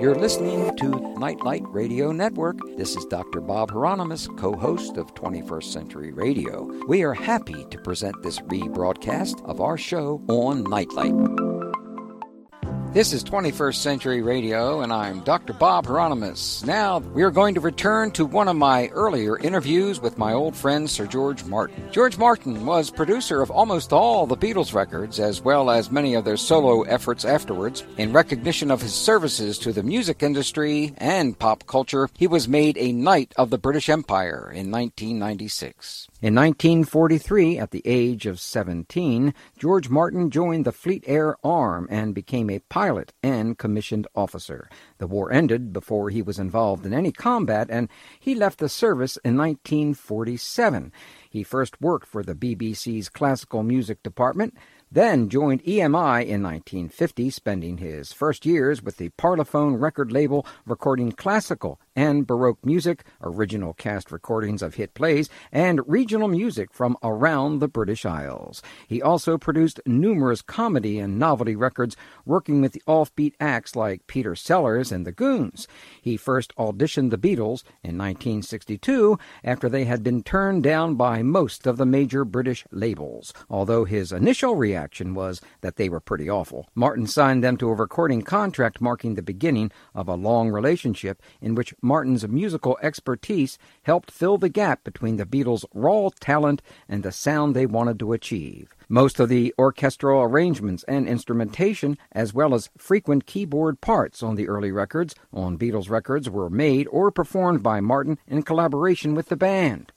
You're listening to Nightlight Radio Network. This is Dr. Bob Hieronimus, co host of 21st Century Radio. We are happy to present this rebroadcast of our show on Nightlight. This is 21st Century Radio, and I'm Dr. Bob Hieronimus. Now, we are going to return to one of my earlier interviews with my old friend Sir George Martin. George Martin was producer of almost all the Beatles records, as well as many of their solo efforts afterwards. In recognition of his services to the music industry and pop culture, he was made a Knight of the British Empire in 1996. In 1943, at the age of 17, George Martin joined the Fleet Air Arm and became a pilot and commissioned officer. The war ended before he was involved in any combat, and he left the service in 1947. He first worked for the BBC's classical music department, then joined EMI in 1950, spending his first years with the Parlophone record label recording classical and Baroque music, original cast recordings of hit plays, and regional music from around the British Isles. He also produced numerous comedy and novelty records, working with the offbeat acts like Peter Sellers and the Goons. He first auditioned the Beatles in 1962 after they had been turned down by most of the major British labels, although his initial reaction was that they were pretty awful. Martin signed them to a recording contract marking the beginning of a long relationship in which Martin's musical expertise helped fill the gap between the Beatles' raw talent and the sound they wanted to achieve. Most of the orchestral arrangements and instrumentation, as well as frequent keyboard parts on the early records, on Beatles records, were made or performed by Martin in collaboration with the band.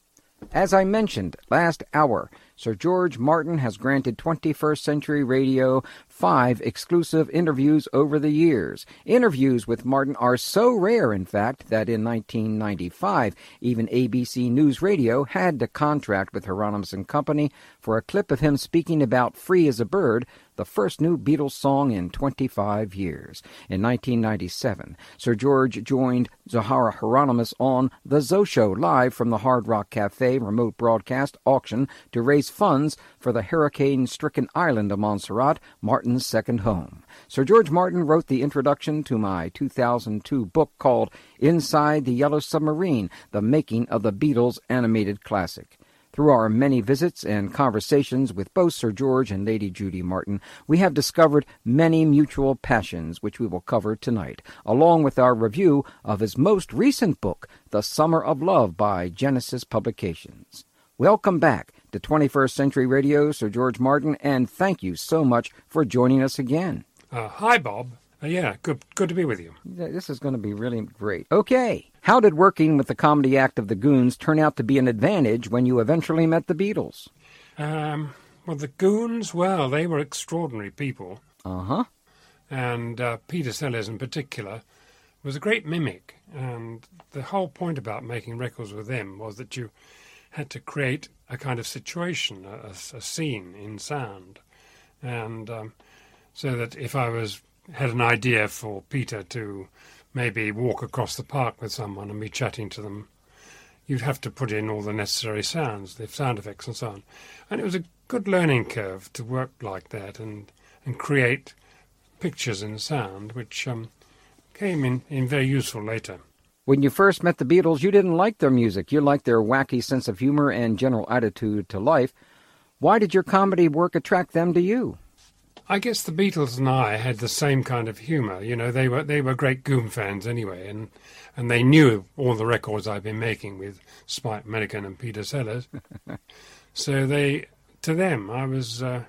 As I mentioned last hour, Sir George Martin has granted 21st Century Radio five exclusive interviews over the years. Interviews with Martin are so rare, in fact, that in 1995, even ABC News Radio had to contract with Hieronimus and Company for a clip of him speaking about Free as a Bird, the first new Beatles song in 25 years. In 1997, Sir George joined Zohara Hieronimus on The Zo Show live from the Hard Rock Cafe remote broadcast auction to raise funds for the hurricane stricken island of Montserrat, Martin's second home. Sir George Martin wrote the introduction to my 2002 book called Inside the Yellow Submarine The Making of the Beatles Animated Classic. Through our many visits and conversations with both Sir George and Lady Judy Martin, we have discovered many mutual passions which we will cover tonight, along with our review of his most recent book, The Summer of Love by Genesis Publications. Welcome back to 21st Century Radio, Sir George Martin, and thank you so much for joining us again. Uh, hi, Bob. Uh, yeah, good, good to be with you. This is going to be really great. Okay, how did working with the comedy act of the Goons turn out to be an advantage when you eventually met the Beatles? Um, well, the Goons, well, they were extraordinary people. Uh-huh. And uh, Peter Sellers, in particular, was a great mimic. And the whole point about making records with them was that you had to create a kind of situation, a, a scene in sound. And um, so that if I was had an idea for Peter to maybe walk across the park with someone and be chatting to them, you'd have to put in all the necessary sounds, the sound effects and so on. And it was a good learning curve to work like that and, and create pictures in sound, which um, came in, in very useful later. When you first met the Beatles, you didn't like their music. You liked their wacky sense of humor and general attitude to life. Why did your comedy work attract them to you? I guess the Beatles and I had the same kind of humour. You know, they were they were great Goon fans anyway, and and they knew all the records I've been making with Spike Milligan and Peter Sellers. so they, to them, I was uh,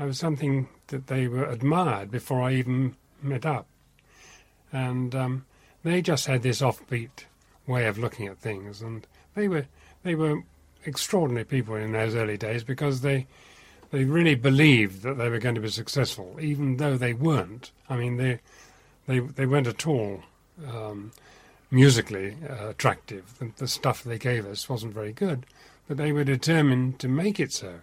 I was something that they were admired before I even met up, and um, they just had this offbeat way of looking at things, and they were they were extraordinary people in those early days because they they really believed that they were going to be successful, even though they weren't. I mean, they they they weren't at all um, musically uh, attractive. The, the stuff they gave us wasn't very good, but they were determined to make it so.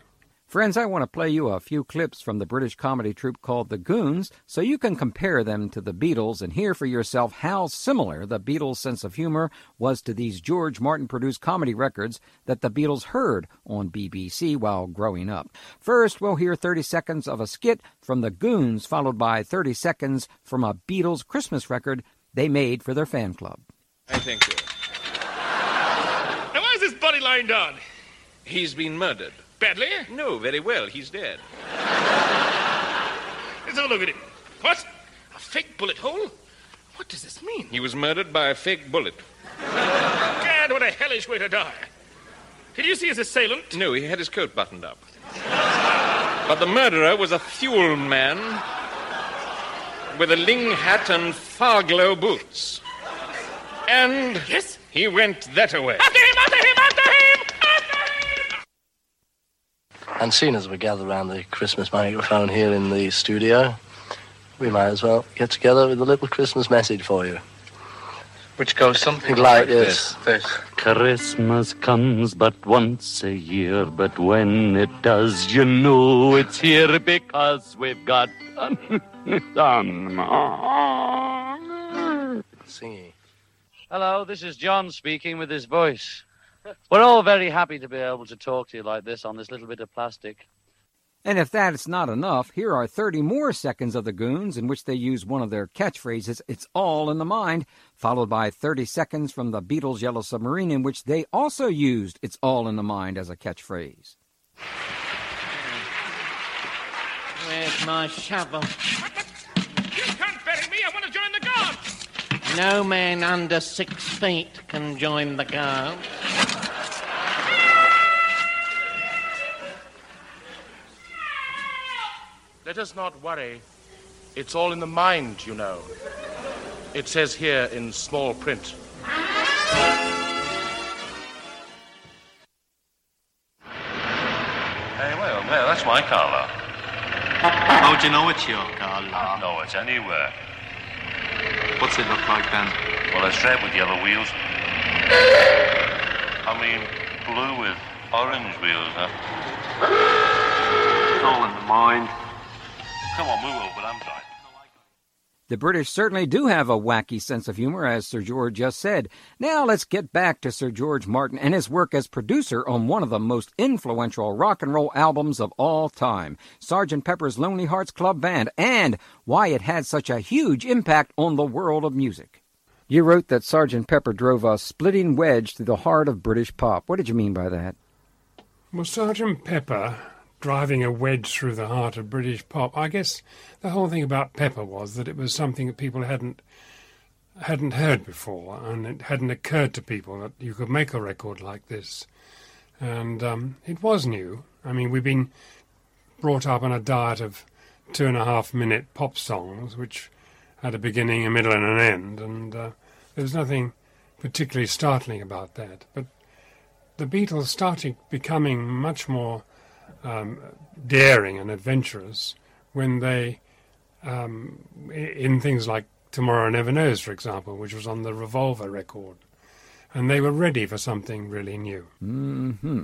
Friends, I want to play you a few clips from the British comedy troupe called The Goons so you can compare them to the Beatles and hear for yourself how similar the Beatles' sense of humor was to these George Martin produced comedy records that the Beatles heard on BBC while growing up. First, we'll hear 30 seconds of a skit from The Goons, followed by 30 seconds from a Beatles Christmas record they made for their fan club. I thank you. Now, why's this body lying down? He's been murdered. Badly? No, very well. He's dead. Let's have a look at him. What? A fake bullet hole? What does this mean? He was murdered by a fake bullet. Gad, what a hellish way to die. Did you see his assailant? No, he had his coat buttoned up. But the murderer was a fuel man with a ling hat and far-glow boots. And Yes? he went that away. After And seeing as we gather around the Christmas microphone here in the studio, we might as well get together with a little Christmas message for you. Which goes something Like like, this. this. This. Christmas comes but once a year, but when it does, you know it's here because we've got some. Singing. Hello, this is John speaking with his voice. We're all very happy to be able to talk to you like this on this little bit of plastic. And if that's not enough, here are 30 more seconds of the Goons in which they use one of their catchphrases, It's All in the Mind, followed by 30 seconds from the Beatles' Yellow Submarine in which they also used It's All in the Mind as a catchphrase. Where's my shovel? You can't bury me. I want to join the guard. No man under six feet can join the guard. Let us not worry. It's all in the mind, you know. It says here in small print. Hey, well, well, that's my car, love. How do you know it's your car, love? No, it's anywhere. What's it look like then? Well, it's red with yellow wheels. I mean, blue with orange wheels, huh? It's all in the mind. Come on, move over, I'm sorry. The British certainly do have a wacky sense of humor, as Sir George just said. Now let's get back to Sir George Martin and his work as producer on one of the most influential rock and roll albums of all time, Sgt. Pepper's Lonely Hearts Club Band, and why it had such a huge impact on the world of music. You wrote that Sgt. Pepper drove a splitting wedge through the heart of British pop. What did you mean by that? Well, Sergeant Pepper driving a wedge through the heart of British pop. I guess the whole thing about Pepper was that it was something that people hadn't hadn't heard before, and it hadn't occurred to people that you could make a record like this. And um, it was new. I mean, we've been brought up on a diet of two and a half minute pop songs, which had a beginning, a middle, and an end, and uh, there was nothing particularly startling about that. But the Beatles started becoming much more um, daring and adventurous when they, um, in things like Tomorrow Never Knows, for example, which was on the Revolver record. And they were ready for something really new. hmm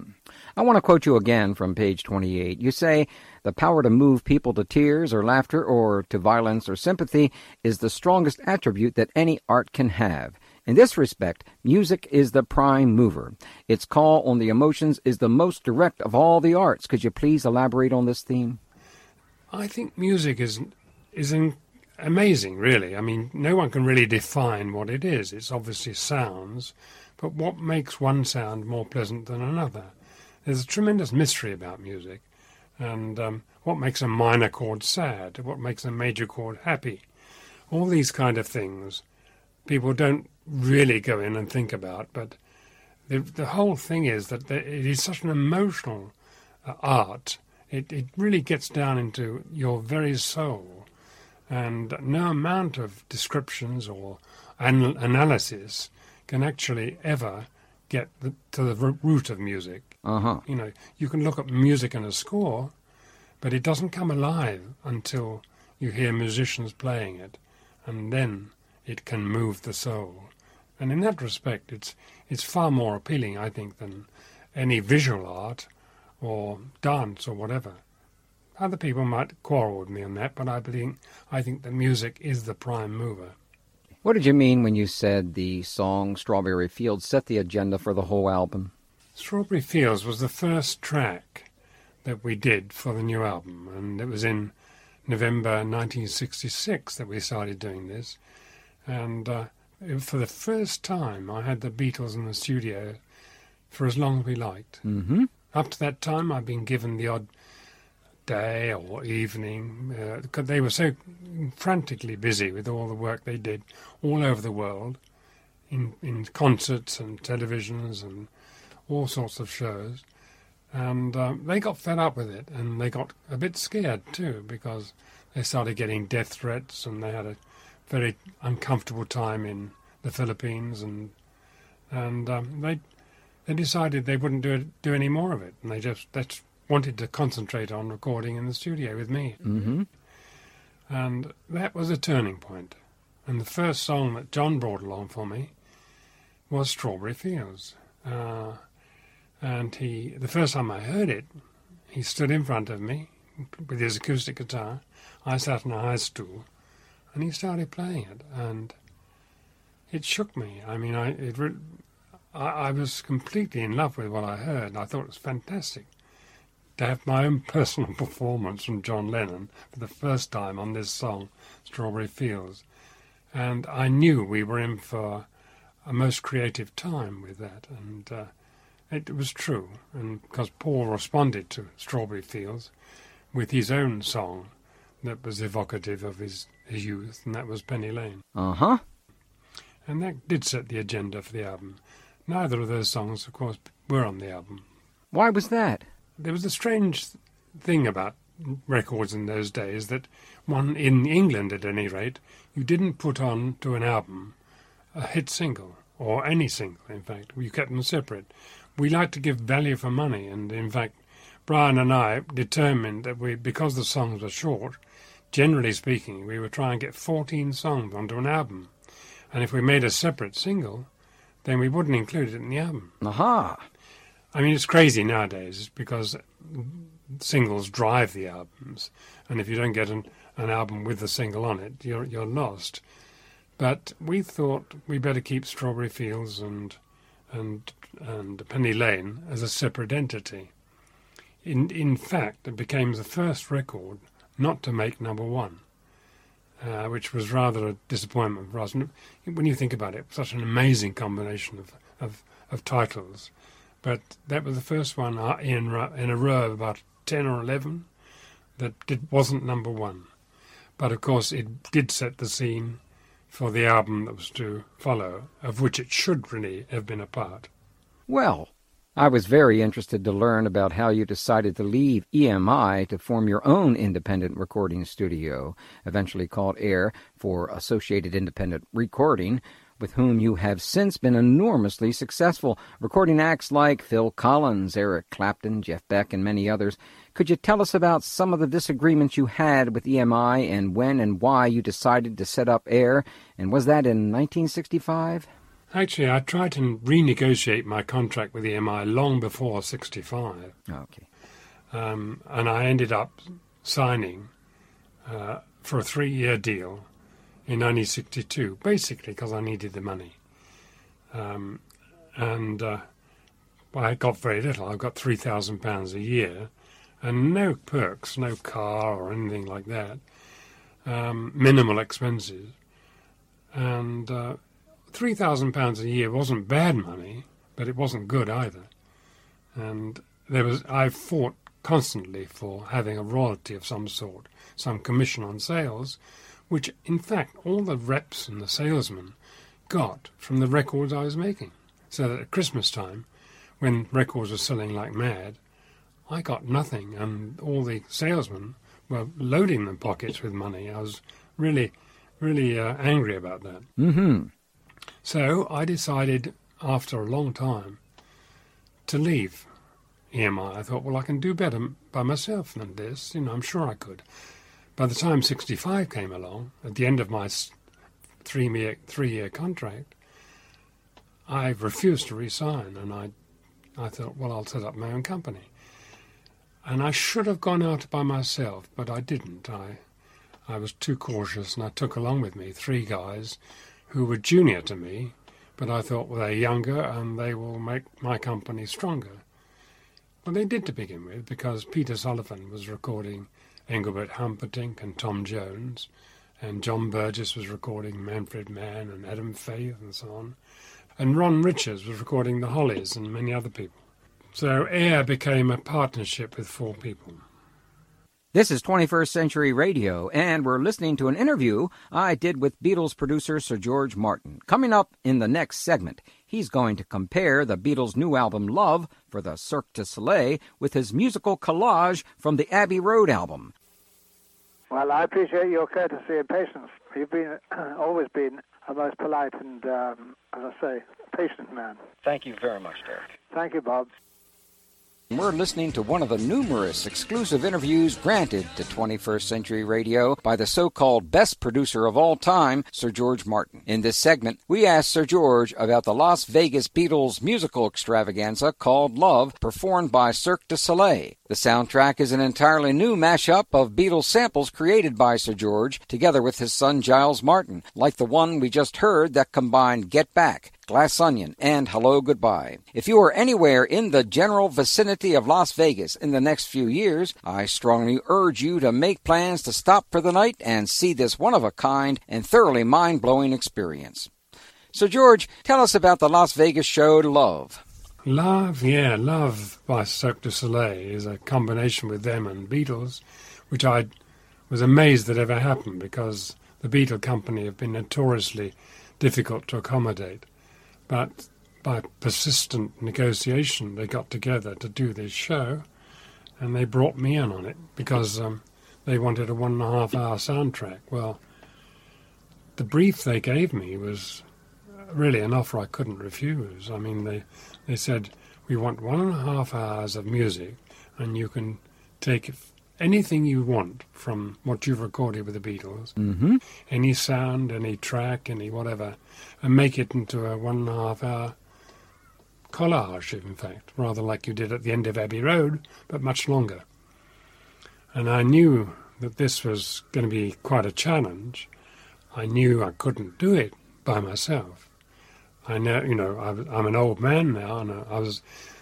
I want to quote you again from page 28. You say, The power to move people to tears or laughter or to violence or sympathy is the strongest attribute that any art can have. In this respect, music is the prime mover. Its call on the emotions is the most direct of all the arts. Could you please elaborate on this theme? I think music is is in, amazing, really. I mean, no one can really define what it is. It's obviously sounds, but what makes one sound more pleasant than another? There's a tremendous mystery about music, and um, what makes a minor chord sad? What makes a major chord happy? All these kind of things people don't really go in and think about, but the the whole thing is that it is such an emotional uh, art. It it really gets down into your very soul, and no amount of descriptions or an- analysis can actually ever get the, to the root of music. Uh huh. You know, you can look at music and a score, but it doesn't come alive until you hear musicians playing it, and then it can move the soul. And in that respect, it's it's far more appealing, I think, than any visual art or dance or whatever. Other people might quarrel with me on that, but I believe I think that music is the prime mover. What did you mean when you said the song Strawberry Fields set the agenda for the whole album? Strawberry Fields was the first track that we did for the new album, and it was in November 1966 that we started doing this. And uh, for the first time, I had the Beatles in the studio for as long as we liked. Mm-hmm. Up to that time, I'd been given the odd day or evening uh, because they were so frantically busy with all the work they did all over the world in, in concerts and televisions and all sorts of shows. And um, they got fed up with it and they got a bit scared too because they started getting death threats and they had a very uncomfortable time in the Philippines and and um, they they decided they wouldn't do it, do any more of it and they just that's wanted to concentrate on recording in the studio with me. Mm-hmm. And that was a turning point. And the first song that John brought along for me was Strawberry Fields. Uh, and he, the first time I heard it, he stood in front of me with his acoustic guitar. I sat on a high stool, and he started playing it, and it shook me. I mean, I it re- I, I was completely in love with what I heard. I thought it was fantastic to have my own personal performance from John Lennon for the first time on this song, Strawberry Fields. And I knew we were in for a most creative time with that. And uh, it was true. And because Paul responded to Strawberry Fields with his own song that was evocative of his, his youth, and that was Penny Lane. Uh huh. And that did set the agenda for the album. Neither of those songs, of course, were on the album. Why was that? There was a strange thing about records in those days that one, in England at any rate, you didn't put on to an album a hit single, or any single, in fact. You kept them separate. We like to give value for money, and in fact, Brian and I determined that we, because the songs were short, generally speaking, we would try and get 14 songs onto an album. And if we made a separate single, then we wouldn't include it in the album. Aha. I mean, it's crazy nowadays because singles drive the albums, and if you don't get an, an album with the single on it, you're you're lost. But we thought we better keep Strawberry Fields and and and Penny Lane as a separate entity. In in fact, it became the first record not to make number one, uh, which was rather a disappointment for us. And when you think about it, such an amazing combination of of, of titles. But that was the first one uh, in, in a row of about 10 or 11 that did, wasn't number one. But of course, it did set the scene for the album that was to follow, of which it should really have been a part. Well, I was very interested to learn about how you decided to leave EMI to form your own independent recording studio, eventually called AIR for Associated Independent Recording, with whom you have since been enormously successful, recording acts like Phil Collins, Eric Clapton, Jeff Beck, and many others. Could you tell us about some of the disagreements you had with EMI and when and why you decided to set up AIR? And was that in 1965? Actually, I tried to renegotiate my contract with EMI long before 65. Okay. Um, and I ended up signing uh, for a three year deal in 1962, basically because I needed the money. Um, and uh, I got very little. I got £3,000 a year and no perks, no car or anything like that, um, minimal expenses. And uh, £3,000 a year wasn't bad money, but it wasn't good either. And there was I fought constantly for having a royalty of some sort, some commission on sales, which in fact all the reps and the salesmen got from the records I was making. So that at Christmas time, when records were selling like mad, I got nothing, and all the salesmen were loading their pockets with money. I was really, really uh, angry about that. Mm-hmm. So I decided, after a long time, to leave EMI. I thought, well, I can do better by myself than this. You know, I'm sure I could. By the time 65 came along, at the end of my three-year three-year contract, I refused to resign, and I, I thought, well, I'll set up my own company. And I should have gone out by myself, but I didn't. I, I was too cautious, and I took along with me three guys who were junior to me, but I thought, well, they're younger and they will make my company stronger. Well, they did to begin with, because Peter Sullivan was recording Engelbert Humperdinck and Tom Jones, and John Burgess was recording Manfred Mann and Adam Faith and so on. And Ron Richards was recording the Hollies and many other people. So Air became a partnership with four people. This is 21st Century Radio, and we're listening to an interview I did with Beatles producer Sir George Martin. Coming up in the next segment, he's going to compare the Beatles' new album Love for the Cirque du Soleil with his musical collage from the Abbey Road album. Well, I appreciate your courtesy and patience. You've been always been a most polite and, um, as I say, patient man. Thank you very much, Derek. Thank you, Bob. We're listening to one of the numerous exclusive interviews granted to 21st Century Radio by the so called best producer of all time, Sir George Martin. In this segment, we asked Sir George about the Las Vegas Beatles musical extravaganza called Love, performed by Cirque du Soleil. The soundtrack is an entirely new mashup of Beatles samples created by Sir George together with his son Giles Martin, like the one we just heard that combined Get Back, Glass Onion, and Hello Goodbye. If you are anywhere in the general vicinity of Las Vegas in the next few years, I strongly urge you to make plans to stop for the night and see this one of a kind and thoroughly mind blowing experience. So, George, tell us about the Las Vegas show Love. Love, yeah, Love by Cirque du Soleil is a combination with them and Beatles, which I was amazed that ever happened because the Beatle Company have been notoriously difficult to accommodate. But by persistent negotiation, they got together to do this show, and they brought me in on it because um, they wanted a one and a half hour soundtrack. Well, the brief they gave me was really an offer I couldn't refuse. I mean, they they said we want one and a half hours of music, and you can take anything you want from what you've recorded with the Beatles, mm-hmm. any sound, any track, any whatever, and make it into a one and a half hour collage, in fact, rather like you did at the end of Abbey Road, but much longer. And I knew that this was going to be quite a challenge. I knew I couldn't do it by myself. I know, you know, I, am an old man now, and I was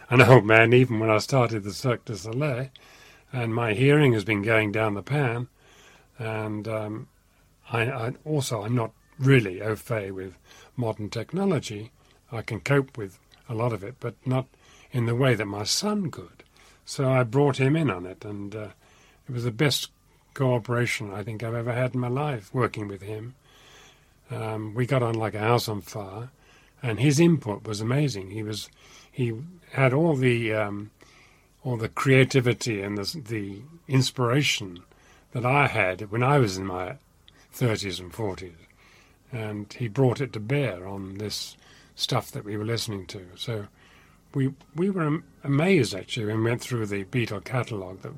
an old man even when I started the Cirque du Soleil and my hearing has been going down the pan. And um, I, I, also, I'm not really au fait with modern technology. I can cope with a lot of it, but not in the way that my son could. So I brought him in on it, and uh, it was the best cooperation I think I've ever had in my life working with him. Um, we got on like a house on fire, and his input was amazing. He was he had all the um, or the creativity and the, the inspiration that I had when I was in my 30s and 40s. And he brought it to bear on this stuff that we were listening to. So we we were amazed actually when we went through the Beatle catalogue that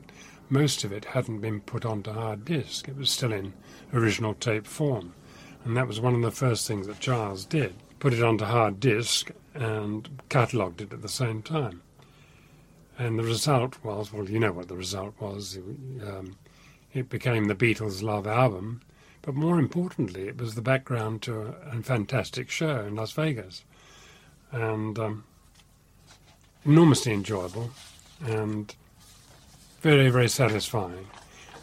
most of it hadn't been put onto hard disk. It was still in original tape form. And that was one of the first things that Charles did put it onto hard disk and catalogued it at the same time. And the result was, well, you know what the result was. Um, it became the Beatles' Love album, but more importantly, it was the background to a, a fantastic show in Las Vegas, and um, enormously enjoyable, and very, very satisfying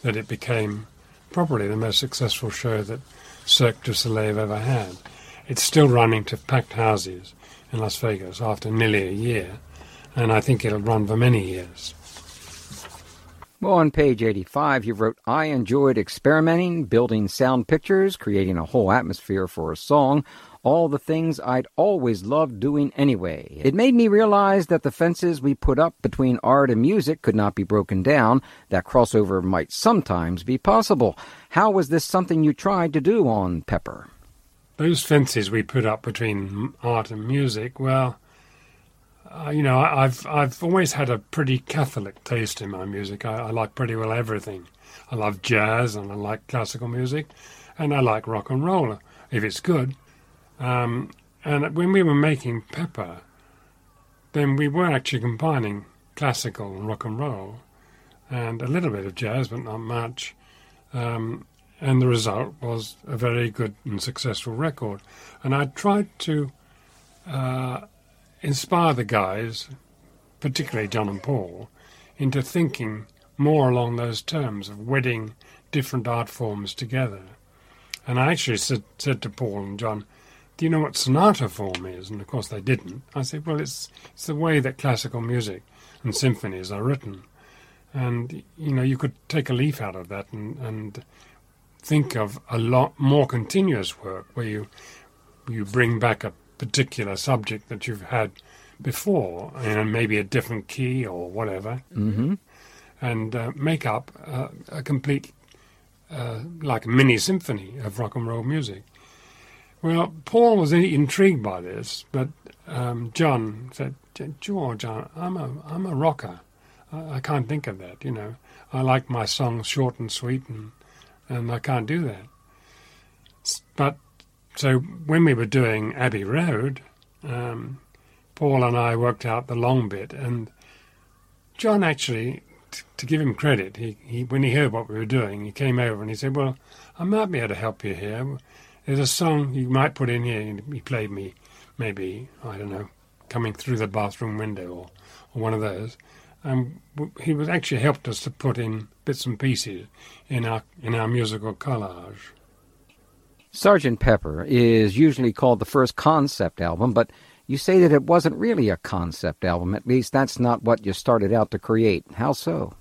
that it became probably the most successful show that Cirque du Soleil ever had. It's still running to packed houses in Las Vegas after nearly a year and I think it'll run for many years. Well, on page 85, you wrote, I enjoyed experimenting, building sound pictures, creating a whole atmosphere for a song, all the things I'd always loved doing anyway. It made me realize that the fences we put up between art and music could not be broken down, that crossover might sometimes be possible. How was this something you tried to do on Pepper? Those fences we put up between art and music, well, uh, you know, I've I've always had a pretty Catholic taste in my music. I, I, like pretty well everything. I love jazz and I like classical music, and I like rock and roll if it's good. Um, and when we were making Pepper, then we were actually combining classical and rock and roll, and a little bit of jazz, but not much. Um, and the result was a very good and successful record. And I tried to. Uh, inspire the guys, particularly John and Paul, into thinking more along those terms of wedding different art forms together. And I actually said, said to Paul and John, do you know what sonata form is? And of course they didn't. I said, well, it's, it's the way that classical music and symphonies are written. And, you know, you could take a leaf out of that and, and think of a lot more continuous work where you, you bring back a particular subject that you've had before, and maybe a different key or whatever, Mm-hmm. and uh, make up uh, a complete, uh, like a mini symphony of rock and roll music. Well, Paul was intrigued by this, but um, John said, "George, I'm a I'm a rocker. I, I can't think of that. You know, I like my songs short and sweet, and and I can't do that." But so when we were doing Abbey Road, um, Paul and I worked out the long bit, and John actually, t- to give him credit, he, he when he heard what we were doing, he came over and he said, "Well, I might be able to help you here. There's a song you might put in here." And he played me, maybe I don't know, coming through the bathroom window or, or one of those. Um, and he was actually helped us to put in bits and pieces in our in our musical collage. Sergeant Pepper is usually called the first concept album, but you say that it wasn't really a concept album. At least that's not what you started out to create. How so?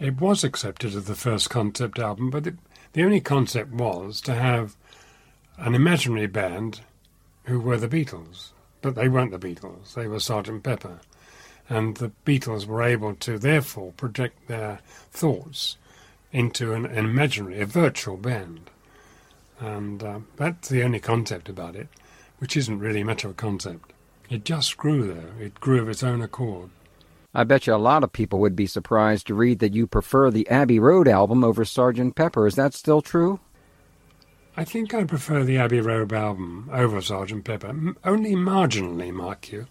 It was accepted as the first concept album, but it, the only concept was to have an imaginary band who were the Beatles. But they weren't the Beatles, they were Sergeant Pepper. And the Beatles were able to, therefore, project their thoughts into an, an imaginary, a virtual band. And uh, that's the only concept about it, which isn't really much of a concept. It just grew, there, It grew of its own accord. I bet you a lot of people would be surprised to read that you prefer the Abbey Road album over Sgt. Pepper. Is that still true? I think I prefer the Abbey Road album over Sgt. Pepper, m- only marginally, mark you.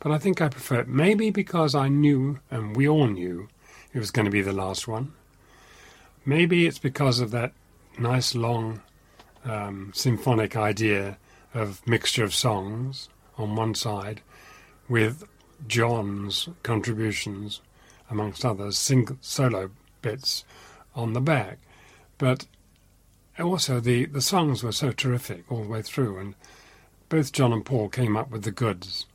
But I think I prefer it, maybe because I knew, and we all knew, it was going to be the last one. Maybe it's because of that nice long um, symphonic idea of mixture of songs on one side with John's contributions, amongst others, solo bits on the back. But also the, the songs were so terrific all the way through, and both John and Paul came up with the goods.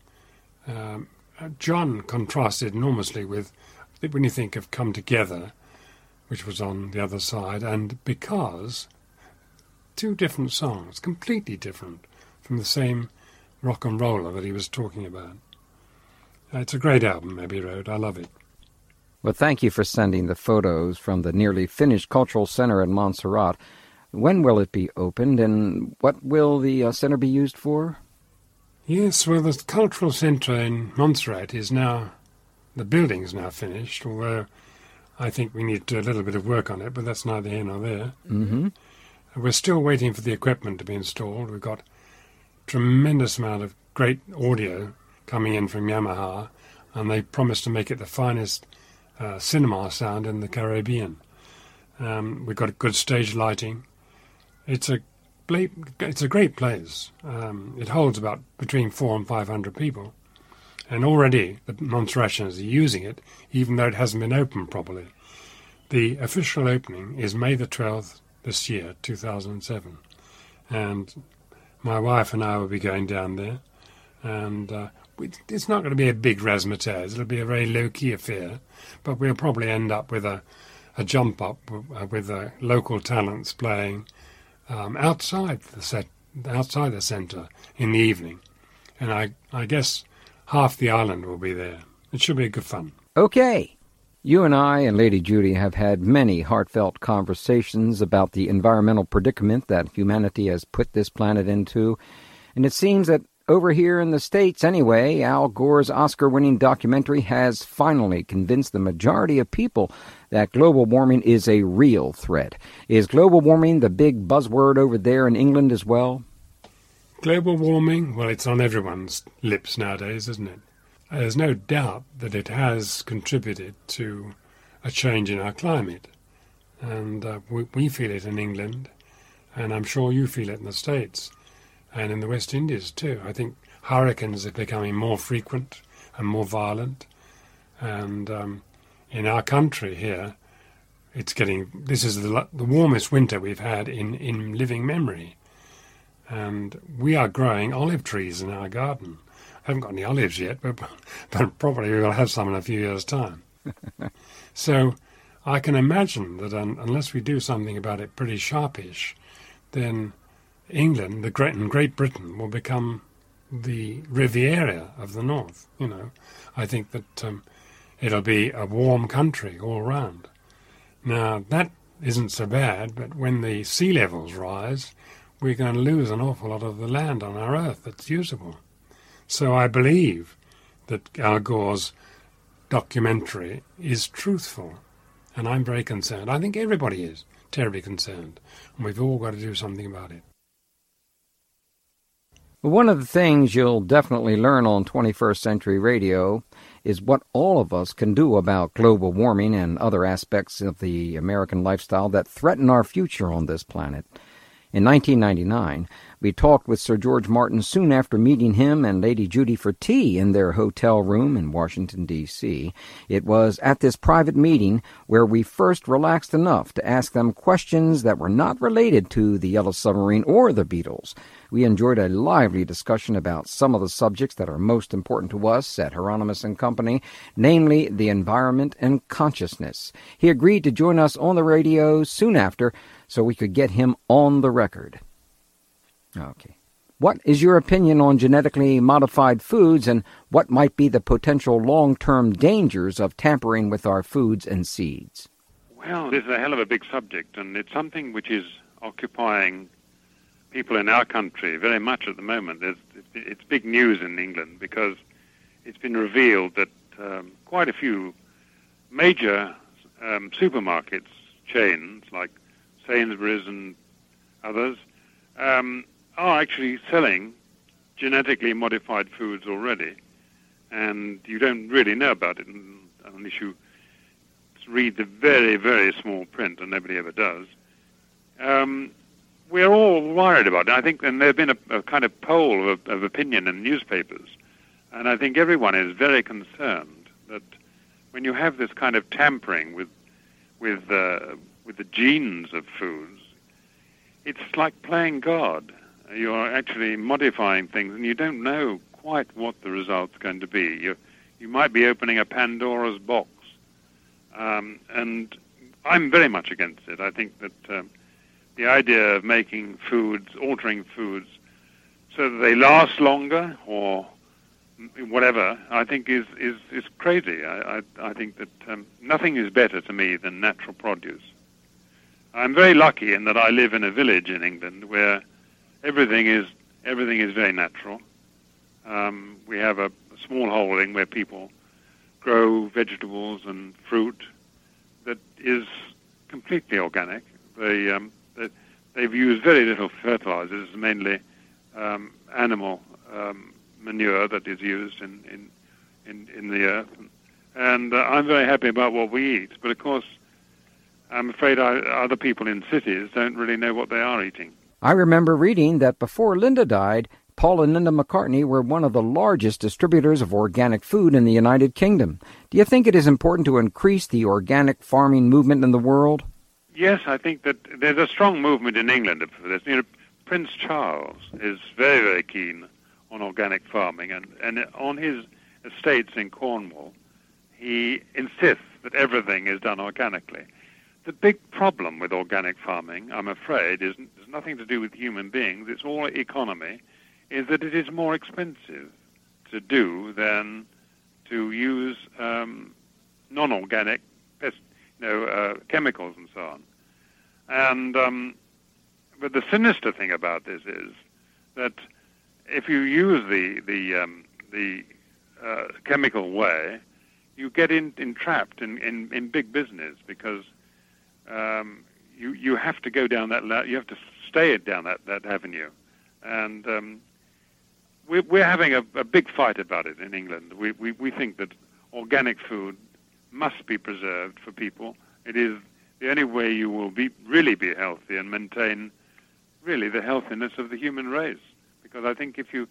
Um, uh, John contrasted enormously with when you think of Come Together, which was on the other side, and Because, two different songs, completely different from the same rock and roller that he was talking about. Uh, it's a great album, Abbey Road. I love it. Well, thank you for sending the photos from the nearly finished Cultural Center in Montserrat. When will it be opened, and what will the uh, center be used for? Yes, well, the cultural centre in Montserrat is now, the building's now finished, although I think we need to do a little bit of work on it, but that's neither here nor there. Mm-hmm. We're still waiting for the equipment to be installed. We've got tremendous amount of great audio coming in from Yamaha, and they promised to make it the finest uh, cinema sound in the Caribbean. Um, we've got good stage lighting. It's a it's a great place. Um, it holds about between four and five hundred people, and already the Montserratians are using it, even though it hasn't been opened properly. The official opening is May the twelfth this year, two thousand and seven, and my wife and I will be going down there, and uh, it's not going to be a big razzmatazz. It'll be a very low key affair, but we'll probably end up with a a jump up with uh, local talents playing um, outside the set, outside the centre in the evening, and I I guess half the island will be there. It should be good fun. Okay. You and I and Lady Judy have had many heartfelt conversations about the environmental predicament that humanity has put this planet into, and it seems that over here in the States, anyway, Al Gore's Oscar winning documentary has finally convinced the majority of people that global warming is a real threat. Is global warming the big buzzword over there in England as well? Global warming, well, it's on everyone's lips nowadays, isn't it? There's no doubt that it has contributed to a change in our climate. And uh, we, we feel it in England, and I'm sure you feel it in the States and in the West Indies too. I think hurricanes are becoming more frequent and more violent. And um, in our country here, it's getting. This is the, the warmest winter we've had in, in living memory. And we are growing olive trees in our garden. I haven't got any olives yet, but, but probably we'll have some in a few years' time. so I can imagine that un, unless we do something about it pretty sharpish, then England, the Great, and Great Britain will become the Riviera of the North. You know, I think that um, it'll be a warm country all round. Now that isn't so bad, but when the sea levels rise, we're going to lose an awful lot of the land on our Earth that's usable. So I believe that Al Gore's documentary is truthful, and I'm very concerned. I think everybody is terribly concerned, and we've all got to do something about it. One of the things you'll definitely learn on 21st Century Radio is what all of us can do about global warming and other aspects of the American lifestyle that threaten our future on this planet. In 1999, we talked with Sir George Martin soon after meeting him and Lady Judy for tea in their hotel room in Washington, D.C. It was at this private meeting where we first relaxed enough to ask them questions that were not related to the Yellow Submarine or the Beatles. We enjoyed a lively discussion about some of the subjects that are most important to us at Hieronimus and Company, namely the environment and consciousness. He agreed to join us on the radio soon after so we could get him on the record. Okay. What is your opinion on genetically modified foods and what might be the potential long term dangers of tampering with our foods and seeds? Well, this is a hell of a big subject, and it's something which is occupying people in our country very much at the moment. There's, it's big news in England because it's been revealed that um, quite a few major um, supermarkets chains like Sainsbury's and others, um, are actually selling genetically modified foods already. And you don't really know about it unless you read the very, very small print, and nobody ever does. Um, we're all worried about it. I think, and there's been a, a kind of poll of, of opinion in newspapers, and I think everyone is very concerned that when you have this kind of tampering with with uh, with the genes of foods, it's like playing God. You're actually modifying things, and you don't know quite what the result's going to be. You you might be opening a Pandora's box, um, and I'm very much against it. I think that um, the idea of making foods, altering foods, so that they last longer or whatever, I think is is is crazy. I I, I think that um, nothing is better to me than natural produce. I'm very lucky in that I live in a village in England where everything is everything is very natural. Um, we have a, a small holding where people grow vegetables and fruit that is completely organic. They, um, they they've used very little fertilizers, mainly um, animal um, manure that is used in in in, in the earth, and uh, I'm very happy about what we eat. But of course, I'm afraid I, other people in cities don't really know what they are eating. I remember reading that before Linda died, Paul and Linda McCartney were one of the largest distributors of organic food in the United Kingdom. Do you think it is important to increase the organic farming movement in the world? Yes, I think that there's a strong movement in England for this. You know, Prince Charles is very, very keen on organic farming, and, and on his estates in Cornwall, he insists that everything is done organically. The big problem with organic farming, I'm afraid, is nothing to do with human beings. It's all economy. Is that it is more expensive to do than to use um, non-organic, pest, you know, uh, chemicals and so on. And um, but the sinister thing about this is that if you use the the um, the uh, chemical way, you get in, entrapped in, in, in big business because um, you you have to go down that you have to stay down that, that avenue, and um, we're we're having a, a big fight about it in England. We, we we think that organic food must be preserved for people. It is the only way you will be really be healthy and maintain really the healthiness of the human race. Because I think if you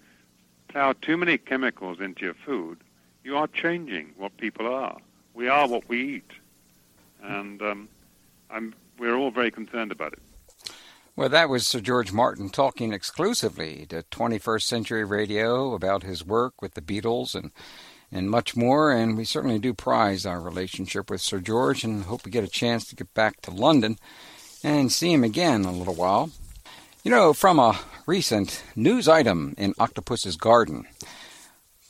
plow too many chemicals into your food, you are changing what people are. We are what we eat, and um, we're all very concerned about it. Well, that was Sir George Martin talking exclusively to 21st Century Radio about his work with the Beatles and and much more. And we certainly do prize our relationship with Sir George and hope we get a chance to get back to London and see him again in a little while. You know, from a recent news item in Octopus's Garden,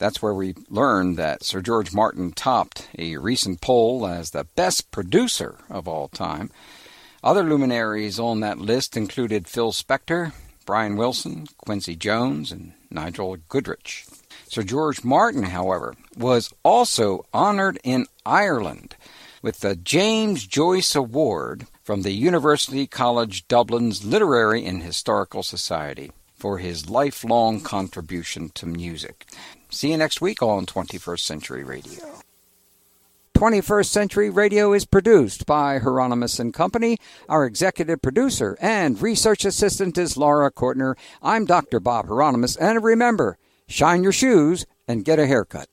that's where we learned that Sir George Martin topped a recent poll as the best producer of all time. Other luminaries on that list included Phil Spector, Brian Wilson, Quincy Jones, and Nigel Godrich. Sir George Martin, however, was also honored in Ireland with the James Joyce Award from the University College Dublin's Literary and Historical Society for his lifelong contribution to music. See you next week on 21st Century Radio. 21st Century Radio is produced by Hieronimus and Company. Our executive producer and research assistant is Laura Kortner. I'm Dr. Bob Hieronimus, and remember, shine your shoes and get a haircut.